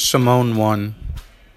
Simone won.